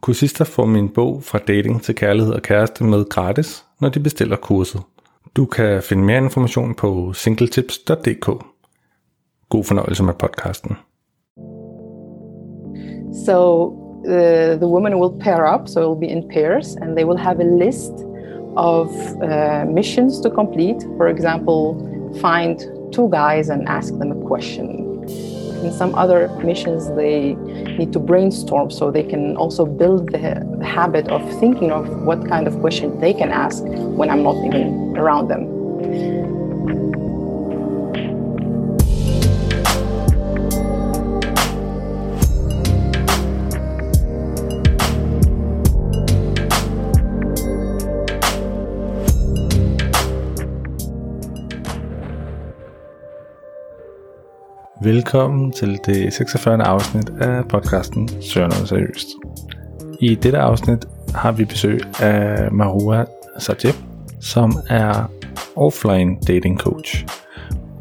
Kursister får min bog fra dating til kærlighed og kæreste med gratis, når de bestiller kurset. Du kan finde mere information på singletips.dk. God fornøjelse med podcasten. So the, the women will pair up, so it will be in pairs, and they will have a list of uh, missions to complete. For example, find two guys and ask them a question. In some other missions, they need to brainstorm so they can also build the, habit of thinking of what kind of question they can ask when I'm not even around them. Velkommen til det 46. afsnit af podcasten Søger noget seriøst. I dette afsnit har vi besøg af Marua Sajeb, som er offline dating coach.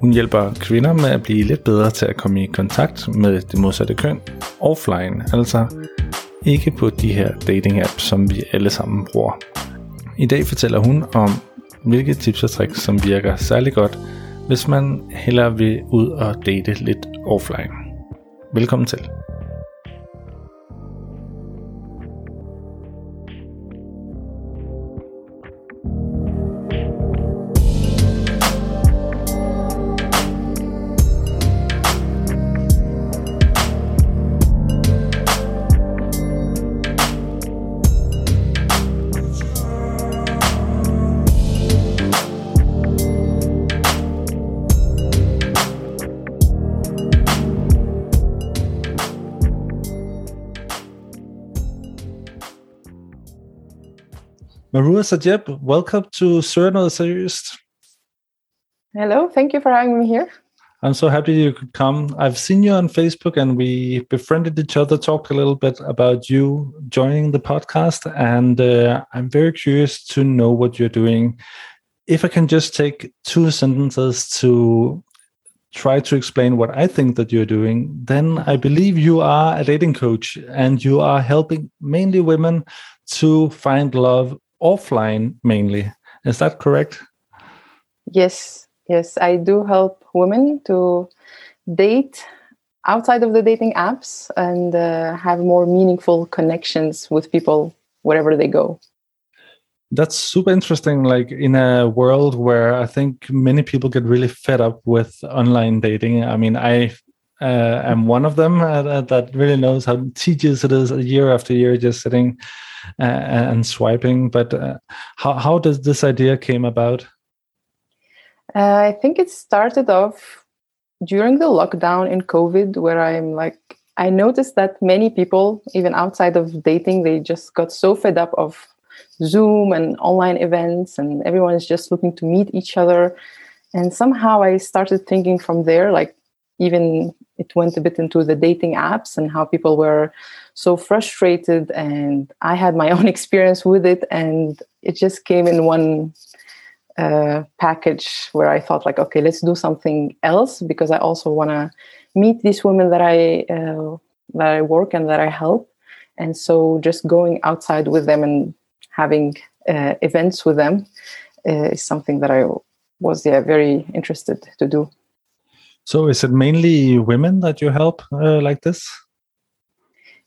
Hun hjælper kvinder med at blive lidt bedre til at komme i kontakt med det modsatte køn offline, altså ikke på de her dating apps, som vi alle sammen bruger. I dag fortæller hun om, hvilke tips og tricks, som virker særlig godt, hvis man hellere vil ud og date lidt offline. Velkommen til. Marua Sajeb, welcome to Søger noget seriøst. Hello, thank you for having me here. I'm so happy you could come. I've seen you on Facebook and we befriended each other, talked a little bit about you joining the podcast, and uh, I'm very curious to know what you're doing. If I can just take two sentences to try to explain what I think that you're doing, then I believe you are a dating coach and you are helping mainly women to find love offline mainly. Is that correct? Yes, yes, I do help women to date outside of the dating apps and uh, have more meaningful connections with people wherever they go. That's super interesting. Like in a world where I think many people get really fed up with online dating. I mean, I uh, am one of them uh, that really knows how tedious it is year after year just sitting uh, and swiping. But uh, how how does this idea came about? Uh, I think it started off during the lockdown in COVID, where I'm like, I noticed that many people, even outside of dating, they just got so fed up of Zoom and online events, and everyone is just looking to meet each other. And somehow I started thinking from there, like, even it went a bit into the dating apps and how people were so frustrated and i had my own experience with it and it just came in one uh, package where i thought like okay let's do something else because i also want to meet these women that i uh, that i work and that i help. And so just going outside with them and having uh, events with them uh, is something that i was yeah very interested to do so is it mainly women that you help uh, like this?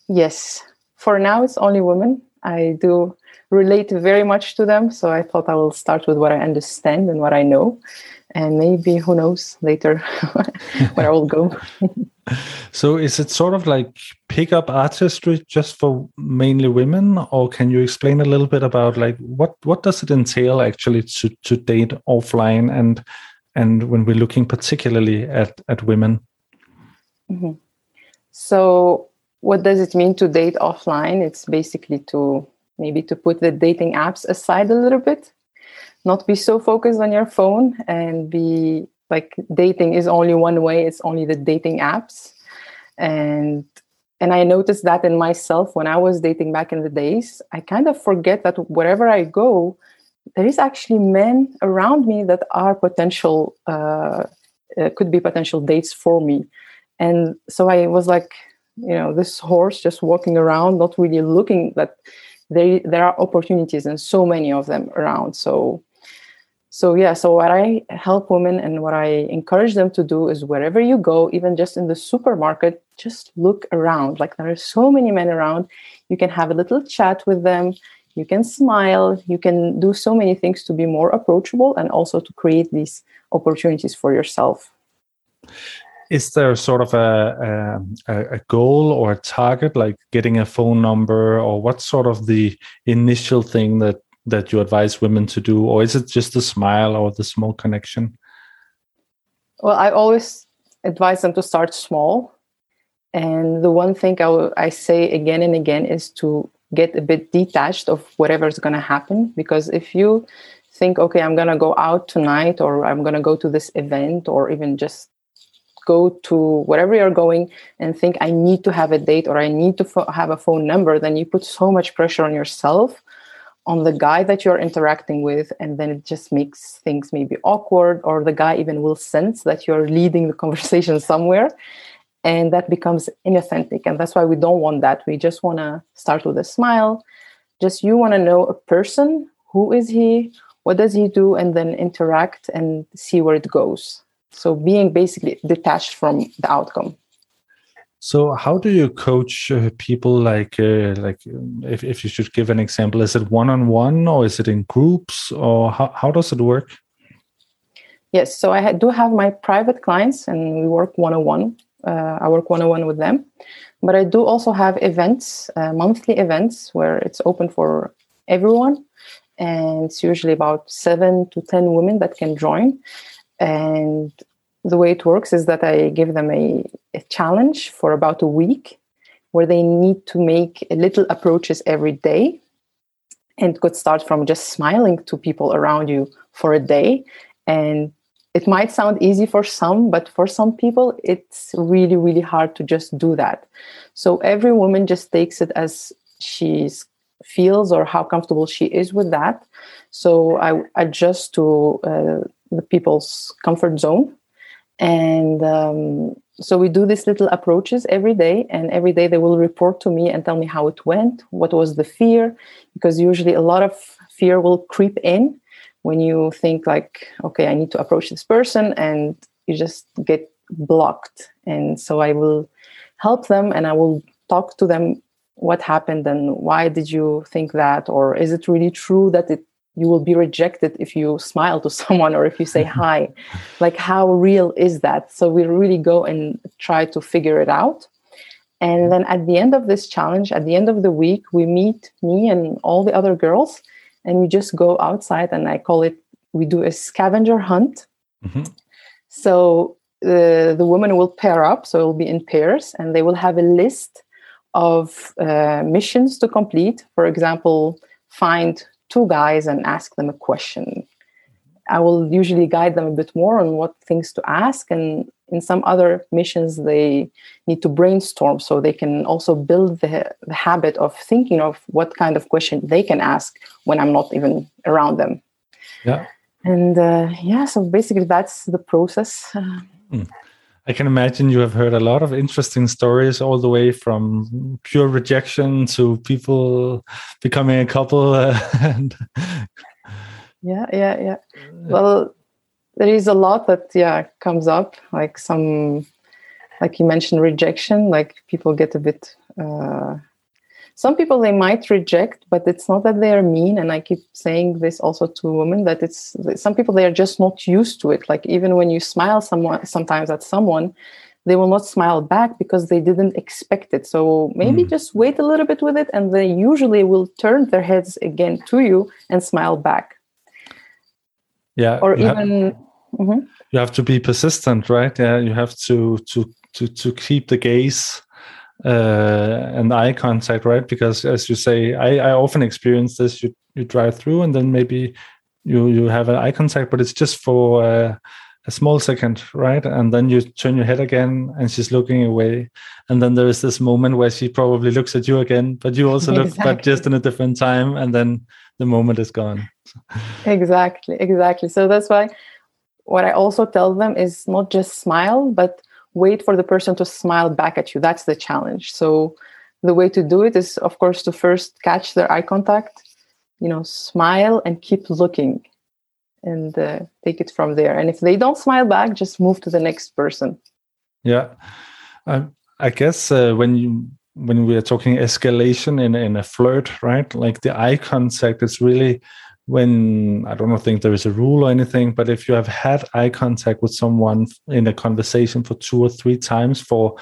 Yes. For now, it's only women. I do relate very much to them. So I thought I will start with what I understand and what I know. And maybe, who knows, later where I will go. so is it sort of like pickup artistry just for mainly women or can you explain a little bit about like what what does it entail actually to to date offline and and when we're looking particularly at at women mm-hmm. so what does it mean to date offline it's basically to maybe to put the dating apps aside a little bit, not be so focused on your phone and be like dating is only one way, it's only the dating apps. And and I noticed that in myself when I was dating back in the days, I kind of forget that wherever I go, there is actually men around me that are potential uh, uh, could be potential dates for me. And so i was like you know this horse just walking around not really looking that there there are opportunities and so many of them around. So so yeah so what i help women and what i encourage them to do is wherever you go even just in the supermarket just look around. Like there are so many men around. You can have a little chat with them you can smile you can do so many things to be more approachable and also to create these opportunities for yourself. Is there sort of a, a, a goal or a target like getting a phone number or what sort of the initial thing that that you advise women to do? Or is it just the smile or the small connection? Well i always advise them to start small. And the one thing I, I say again and again is to get a bit detached of whatever's going to happen because if you think okay i'm going to go out tonight or i'm going to go to this event or even just go to wherever you're going and think i need to have a date or i need to fo- have a phone number then you put so much pressure on yourself on the guy that you're interacting with and then it just makes things maybe awkward or the guy even will sense that you're leading the conversation somewhere and that becomes inauthentic. And that's why we don't want that. We just want to start with a smile. Just you want to know a person who is he what does he do and then interact and see where it goes. So being basically detached from the outcome. So how do you coach uh, people like uh, like if, if you should give an example is it one-on-one or is it in groups or how, how does it work? Yes so i do have my private clients and we work one-on-one uh, I work one on one with them. But I do also have events, uh, monthly events, where it's open for everyone. And it's usually about seven to 10 women that can join. And the way it works is that I give them a, a challenge for about a week where they need to make little approaches every day. And could start from just smiling to people around you for a day and it might sound easy for some, but for some people, it's really, really hard to just do that. So every woman just takes it as she feels or how comfortable she is with that. So I adjust to uh, the people's comfort zone. And um, so we do these little approaches every day, and every day they will report to me and tell me how it went, what was the fear, because usually a lot of fear will creep in when you think like okay i need to approach this person and you just get blocked. And so i will help them and i will talk to them what happened and why did you think that? Or is it really true that it you will be rejected if you smile to someone or if you say hi? Like how real is that? So we really go and try to figure it out. And then at the end of this challenge at the end of the week we meet me and all the other girls and we just go outside and i call it we do a scavenger hunt. Mm-hmm. so uh, the women will pair up so it will be in pairs and they will have a list of uh, missions to complete. For example find two guys and ask them a question. I will usually guide them a bit more on what things to ask and in some other missions they need to brainstorm so they can also build the, the, habit of thinking of what kind of question they can ask when i'm not even around them. Yeah. And uh, yeah so basically that's the process. Mm. i can imagine you have heard a lot of interesting stories all the way from pure rejection to people becoming a couple uh, and yeah yeah yeah. Well there is a lot that yeah comes up like some like you mentioned rejection like people get a bit uh, some people they might reject but it's not that they are mean and i keep saying this also to women that it's some people they are just not used to it. Like even when you smile someone sometimes at someone they will not smile back because they didn't expect it. So maybe mm. just wait a little bit with it and they usually will turn their heads again to you and smile back yeah or even mm-hmm. you have to be persistent right yeah you have to to to to keep the gaze uh, and eye contact, right? Because as you say, I, I often experience this. You you drive through, and then maybe you you have an eye contact, but it's just for uh, a small second, right? And then you turn your head again, and she's looking away, and then there is this moment where she probably looks at you again, but you also look, but just in a different time, and then the moment is gone. exactly, exactly. So that's why what I also tell them is not just smile, but wait for the person to smile back at you. That's the challenge. So the way to do it is, of course, to first catch their eye contact, you know, smile and keep looking and uh, take it from there. And if they don't smile back, just move to the next person. Yeah. Um, I guess uh, when you when we are talking escalation in in a flirt, right? Like the eye contact is really when I don't think there is a rule or anything, but if you have had eye contact with someone in a conversation for two or three times for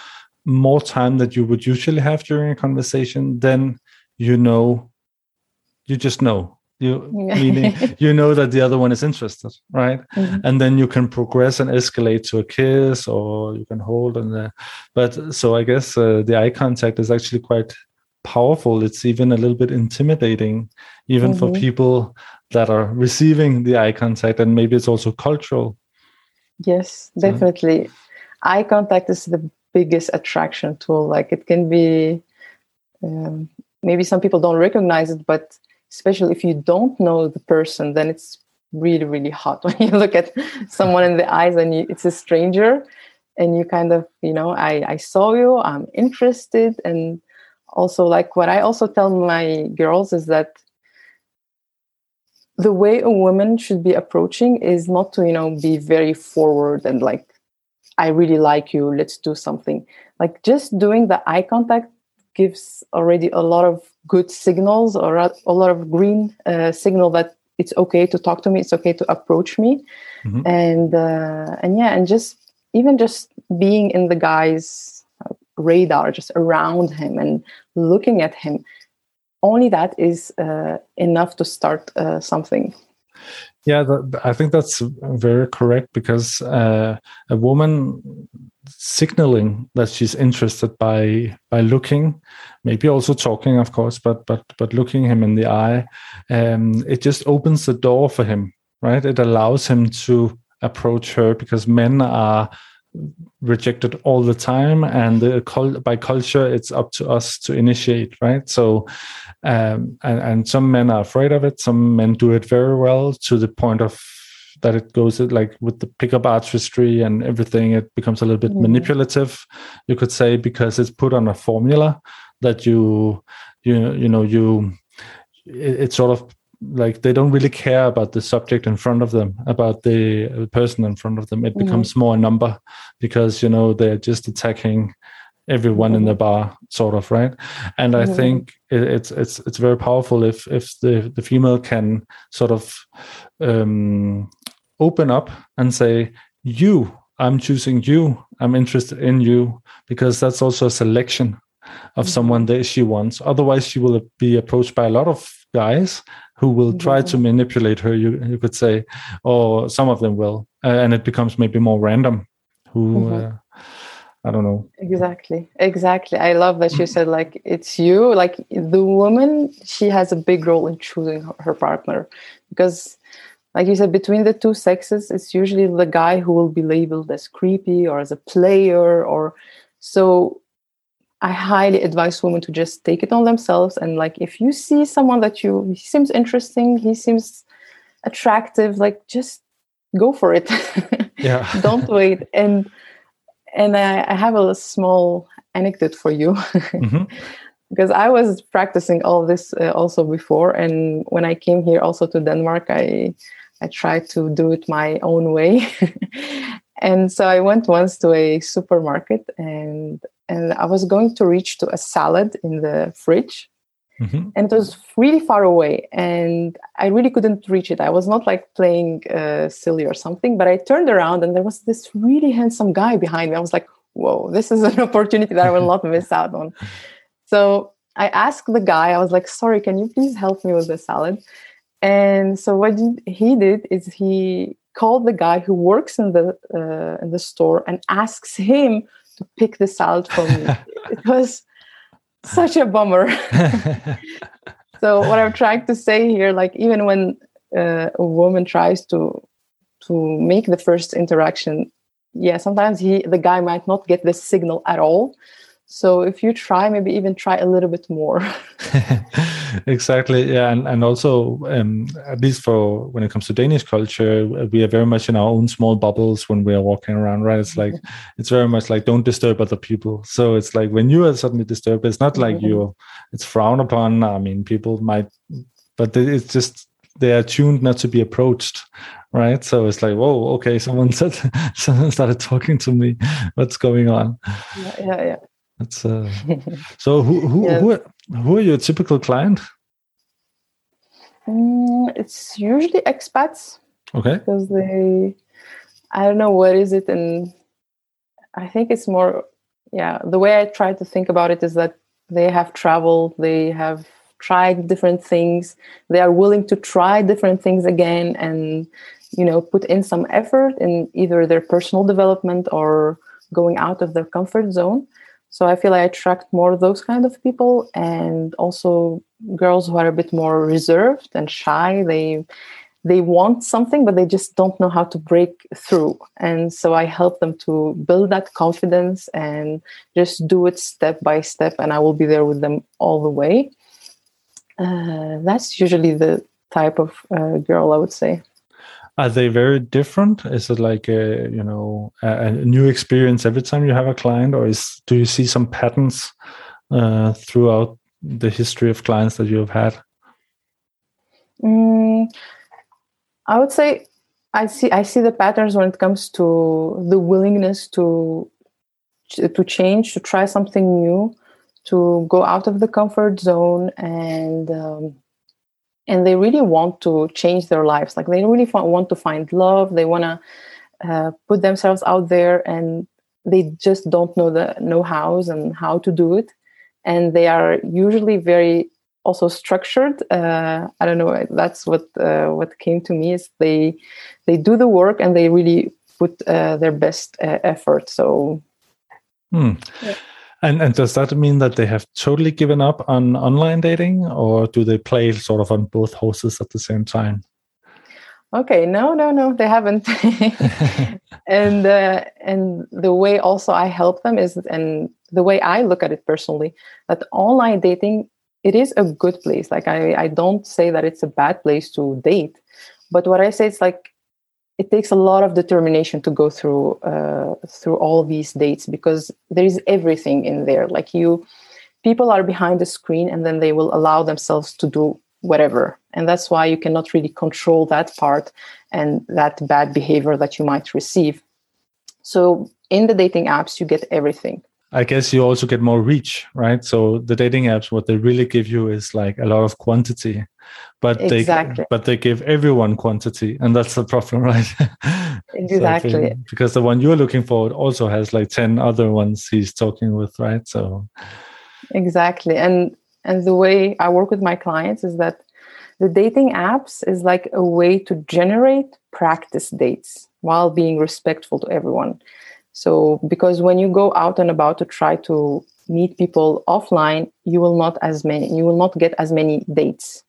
more time that you would usually have during a conversation, then you know, you just know. You meaning you know that the other one is interested, right? Mm-hmm. And then you can progress and escalate to a kiss, or you can hold and. Uh, but so I guess uh, the eye contact is actually quite powerful. It's even a little bit intimidating, even mm-hmm. for people that are receiving the eye contact, and maybe it's also cultural. Yes, definitely. So. Eye contact is the biggest attraction tool. Like it can be, um, maybe some people don't recognize it, but especially if you don't know the person, then it's really, really hot when you look at someone in the eyes and you, it's a stranger and you kind of, you know, I, I saw you, I'm interested, and also like what i also tell my girls is that the way a woman should be approaching is not to you know be very forward and like i really like you let's do something. Like just doing the eye contact gives already a lot of good signals or a, lot of green uh, signal that it's okay to talk to me it's okay to approach me mm-hmm. and uh, and yeah and just even just being in the guy's radar just around him and looking at him only that is uh, enough to start uh, something yeah i think that's very correct because uh, a woman signaling that she's interested by by looking maybe also talking of course but but but looking him in the eye um, it just opens the door for him right? It allows him to approach her because men are rejected all the time and the, by culture it's up to us to initiate right so um, and, and some men are afraid of it some men do it very well to the point of that it goes like with the pickup artistry and everything it becomes a little bit mm. manipulative you could say because it's put on a formula that you you you know you it, it sort of like they don't really care about the subject in front of them about the person in front of them it mm-hmm. becomes more a number because you know they're just attacking everyone mm-hmm. in the bar sort of right and mm-hmm. i think it, it's it's it's very powerful if if the the female can sort of um open up and say you i'm choosing you i'm interested in you because that's also a selection of mm-hmm. someone that she wants otherwise she will be approached by a lot of guys who will try to manipulate her you, you could say or some of them will. Uh, and it becomes maybe more random who mm-hmm. uh, i don't know. Exactly. Exactly. I love that you said like it's you. Like the woman she has a big role in choosing her partner because like you said between the two sexes it's usually the guy who will be labeled as creepy or as a player or so I highly advise women to just take it on themselves and like if you see someone that you he seems interesting, he seems attractive, like just go for it. Yeah. Don't wait. And and I, I, have a small anecdote for you. Mm-hmm. because I was practicing all this uh, also before, and when I came here also to Denmark, I I tried to do it my own way. and so I went once to a supermarket and and I was going to reach to a salad in the fridge. Mm-hmm. And it was really far away, and I really couldn't reach it. I was not like playing uh, silly or something, but I turned around and there was this really handsome guy behind me. I was like, "Whoa, this is an opportunity that I will not miss out on." So I asked the guy. I was like, "Sorry, can you please help me with the salad?" And so what he did is he called the guy who works in the uh, in the store and asks him to pick this out for me. it was such a bummer. so what I'm trying to say here, like even when uh, a woman tries to to make the first interaction, yeah, sometimes he the guy might not get the signal at all. So if you try, maybe even try a little bit more. exactly, yeah, and and also um, at least for when it comes to Danish culture, we are very much in our own small bubbles when we are walking around. Right? It's like mm-hmm. it's very much like don't disturb other people. So it's like when you are suddenly disturbed, it's not like mm-hmm. you it's frowned upon. I mean, people might, but it's just they are tuned not to be approached right so it's like whoa okay someone said someone started talking to me what's going on yeah yeah, yeah. That's uh, so. Who who, yes. who who are your typical client? Mm, it's usually expats. Okay. Because they, I don't know what is it, and I think it's more. Yeah, the way I try to think about it is that they have traveled, they have tried different things, they are willing to try different things again, and you know, put in some effort in either their personal development or going out of their comfort zone so i feel i attract more of those kind of people and also girls who are a bit more reserved and shy they they want something but they just don't know how to break through. And so i help them to build that confidence and just do it step by step and i will be there with them all the way. Uh, that's usually the type of uh, girl i would say are they very different? Is it like a you know a, a new experience every time you have a client or is do you see some patterns uh, throughout the history of clients that you have had? Mm, i would say i see i see the patterns when it comes to the willingness to to change to try something new to go out of the comfort zone and um, and they really want to change their lives. Like they really want to find love. They want to uh, put themselves out there and they just don't know the know-hows and how to do it. And they are usually very also structured. Uh, i don't know that's what uh, what came to me is they they do the work and they really put uh, their best uh, effort. So hmm. yeah. And and does that mean that they have totally given up on online dating, or do they play sort of on both horses at the same time? Okay, no, no, no, they haven't. and uh, and the way also I help them is, and the way I look at it personally, that online dating it is a good place. Like I I don't say that it's a bad place to date, but what I say is like it takes a lot of determination to go through uh, through all these dates because there is everything in there. Like you people are behind the screen and then they will allow themselves to do whatever. And that's why you cannot really control that part and that bad behavior that you might receive. So in the dating apps you get everything I guess you also get more reach, right? So the dating apps, what they really give you is like a lot of quantity, but exactly. they but they give everyone quantity, and that's the problem, right? exactly. so because the one you're looking for also has like ten other ones he's talking with, right? So exactly, and and the way I work with my clients is that the dating apps is like a way to generate practice dates while being respectful to everyone so, because when you go out and about to try to meet people offline, you will not as many, you will not get as many dates.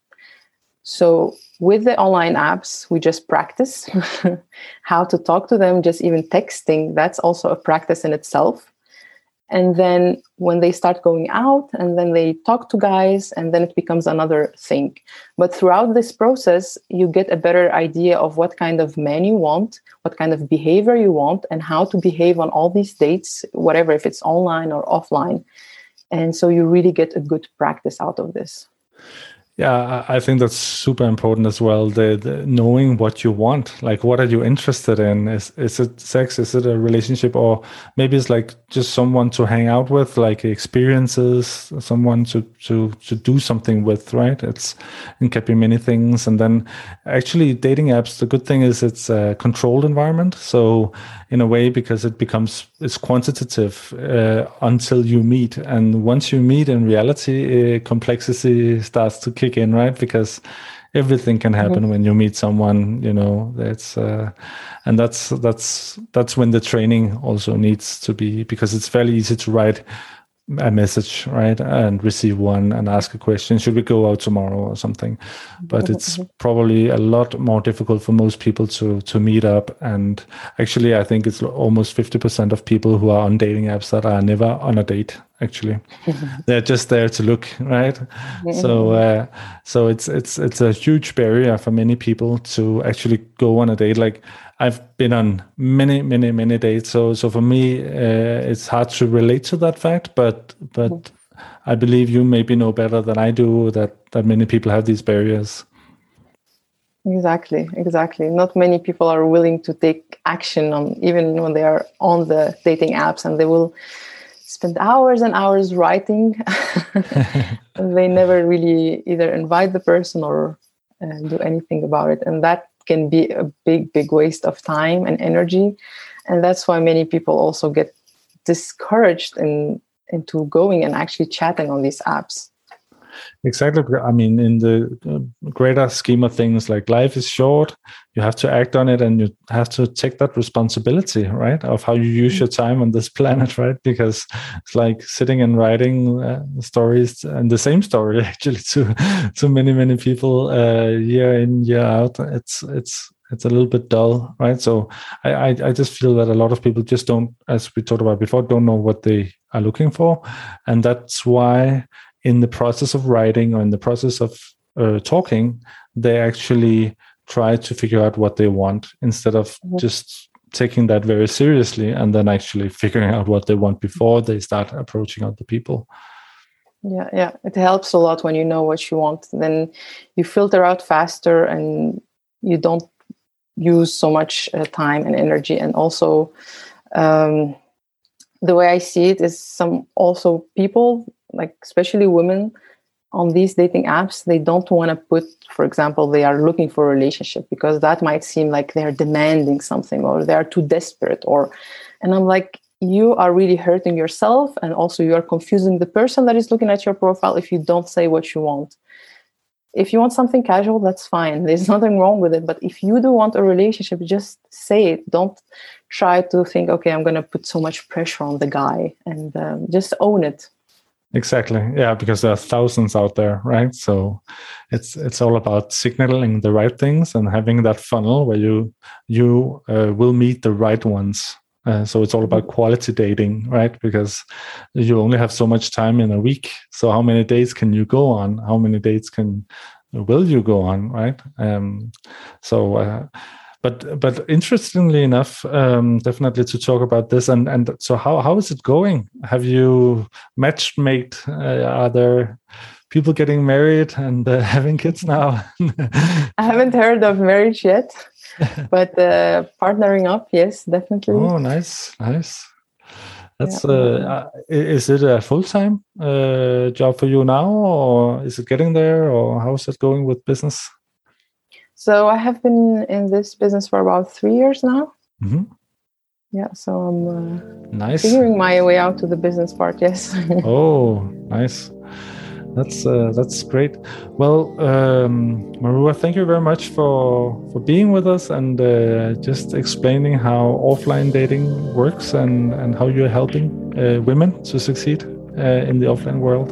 So, with the online apps, we just practice how to talk to them, just even texting, that's also a practice in itself and then when they start going out and then they talk to guys and then it becomes another thing. But throughout this process you get a better idea of what kind of man you want what kind of behavior you want and how to behave on all these dates whatever if it's online or offline. And so you really get a good practice out of this yeah, I think that's super important as well. The, the, knowing what you want, like what are you interested in? Is is it sex? Is it a relationship, or maybe it's like just someone to hang out with, like experiences, someone to to to do something with, right? It's it can be many things. And then actually, dating apps. The good thing is it's a controlled environment. So in a way, because it becomes it's quantitative uh, until you meet, and once you meet in reality, uh, complexity starts to kick in, right? Because everything can happen mm-hmm. when you meet someone you know that's uh, and that's that's that's when the training also needs to be because it's fairly easy to write a message, right, and receive one and ask a question. Should we go out tomorrow or something? But it's probably a lot more difficult for most people to to meet up. And actually, I think it's almost fifty percent of people who are on dating apps that are never on a date. Actually, they're just there to look, right? So, uh, so it's it's it's a huge barrier for many people to actually go on a date. Like I've been on many, many, many dates. So, so for me, uh, it's hard to relate to that fact. But, but mm-hmm. I believe you maybe know better than I do that that many people have these barriers. Exactly, exactly. Not many people are willing to take action on even when they are on the dating apps, and they will spend hours and hours writing. they never really either invite the person or uh, do anything about it, and that can be a big, big waste of time and energy. And that's why many people also get discouraged in, into going and actually chatting on these apps. Exactly. I mean, in the greater scheme of things, like life is short, you have to act on it and you have to take that responsibility, right? Of how you use your time on this planet, right? Because it's like sitting and writing uh, stories and the same story actually to to many many people uh, year in year out. It's it's it's a little bit dull, right? So I, I, I just feel that a lot of people just don't, as we talked about before, don't know what they are looking for, and that's why in the process of writing or in the process of uh, talking, they actually try to figure out what they want instead of mm-hmm. just taking that very seriously and then actually figuring out what they want before they start approaching other people. Yeah, yeah, it helps a lot when you know what you want. Then you filter out faster and you don't use so much uh, time and energy. And also, um, the way I see it is some also people like especially women on these dating apps they don't want to put for example they are looking for a relationship because that might seem like they're demanding something or they are too desperate or and i'm like you are really hurting yourself and also you are confusing the person that is looking at your profile if you don't say what you want. If you want something casual that's fine. There's nothing wrong with it but if you do want a relationship just say it. Don't try to think okay i'm going to put so much pressure on the guy and um, just own it Exactly. Yeah, because there are thousands out there, right? So it's it's all about signaling the right things and having that funnel where you you uh, will meet the right ones. Uh, so it's all about quality dating, right? Because you only have so much time in a week. So how many dates can you go on? How many dates can will you go on, right? Um, so. Uh, but but interestingly enough, um, definitely to talk about this and and so how how is it going? Have you match made? Uh, are there people getting married and uh, having kids now? I haven't heard of marriage yet, but uh, partnering up, yes, definitely. Oh, nice, nice. That's yeah. uh, is it a full time uh, job for you now, or is it getting there, or how's it going with business? So I have been in this business for about three years now. Mm-hmm. Yeah, so I'm uh, nice figuring my way out to the business part. Yes. oh, nice. That's uh, that's great. Well, um, Marua, thank you very much for for being with us and uh, just explaining how offline dating works and and how you're helping uh, women to succeed uh, in the offline world.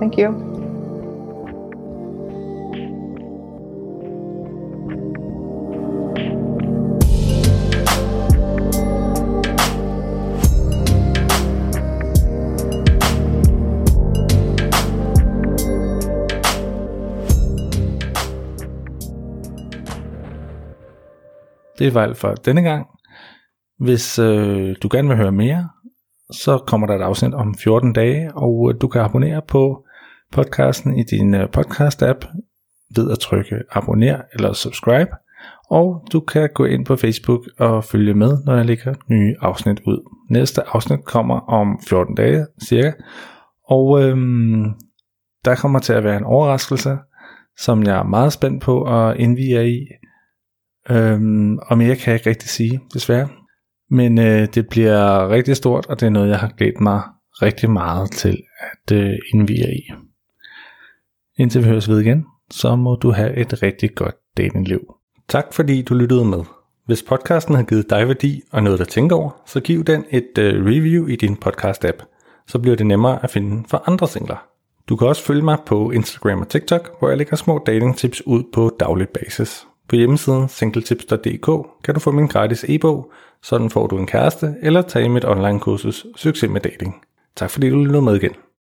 Thank you. Det var alt for denne gang. Hvis øh, du gerne vil høre mere, så kommer der et afsnit om 14 dage, og øh, du kan abonnere på podcasten i din øh, podcast-app ved at trykke abonner eller subscribe. Og du kan gå ind på Facebook og følge med, når jeg lægger nye afsnit ud. Næste afsnit kommer om 14 dage cirka, og øhm, der kommer til at være en overraskelse, som jeg er meget spændt på at indvige jer i. Øhm, og mere kan jeg ikke rigtig sige, desværre. Men øh, det bliver rigtig stort, og det er noget, jeg har glædet mig rigtig meget til at øh, indvige i. Indtil vi høres ved igen, så må du have et rigtig godt datingliv. Tak fordi du lyttede med. Hvis podcasten har givet dig værdi og noget at tænke over, så giv den et øh, review i din podcast-app. så bliver det nemmere at finde for andre singler. Du kan også følge mig på Instagram og TikTok, hvor jeg lægger små datingtips ud på daglig basis. På hjemmesiden singletips.dk kan du få min gratis e-bog, sådan får du en kæreste, eller tage mit online kursus Succes med dating. Tak fordi du lyttede med igen.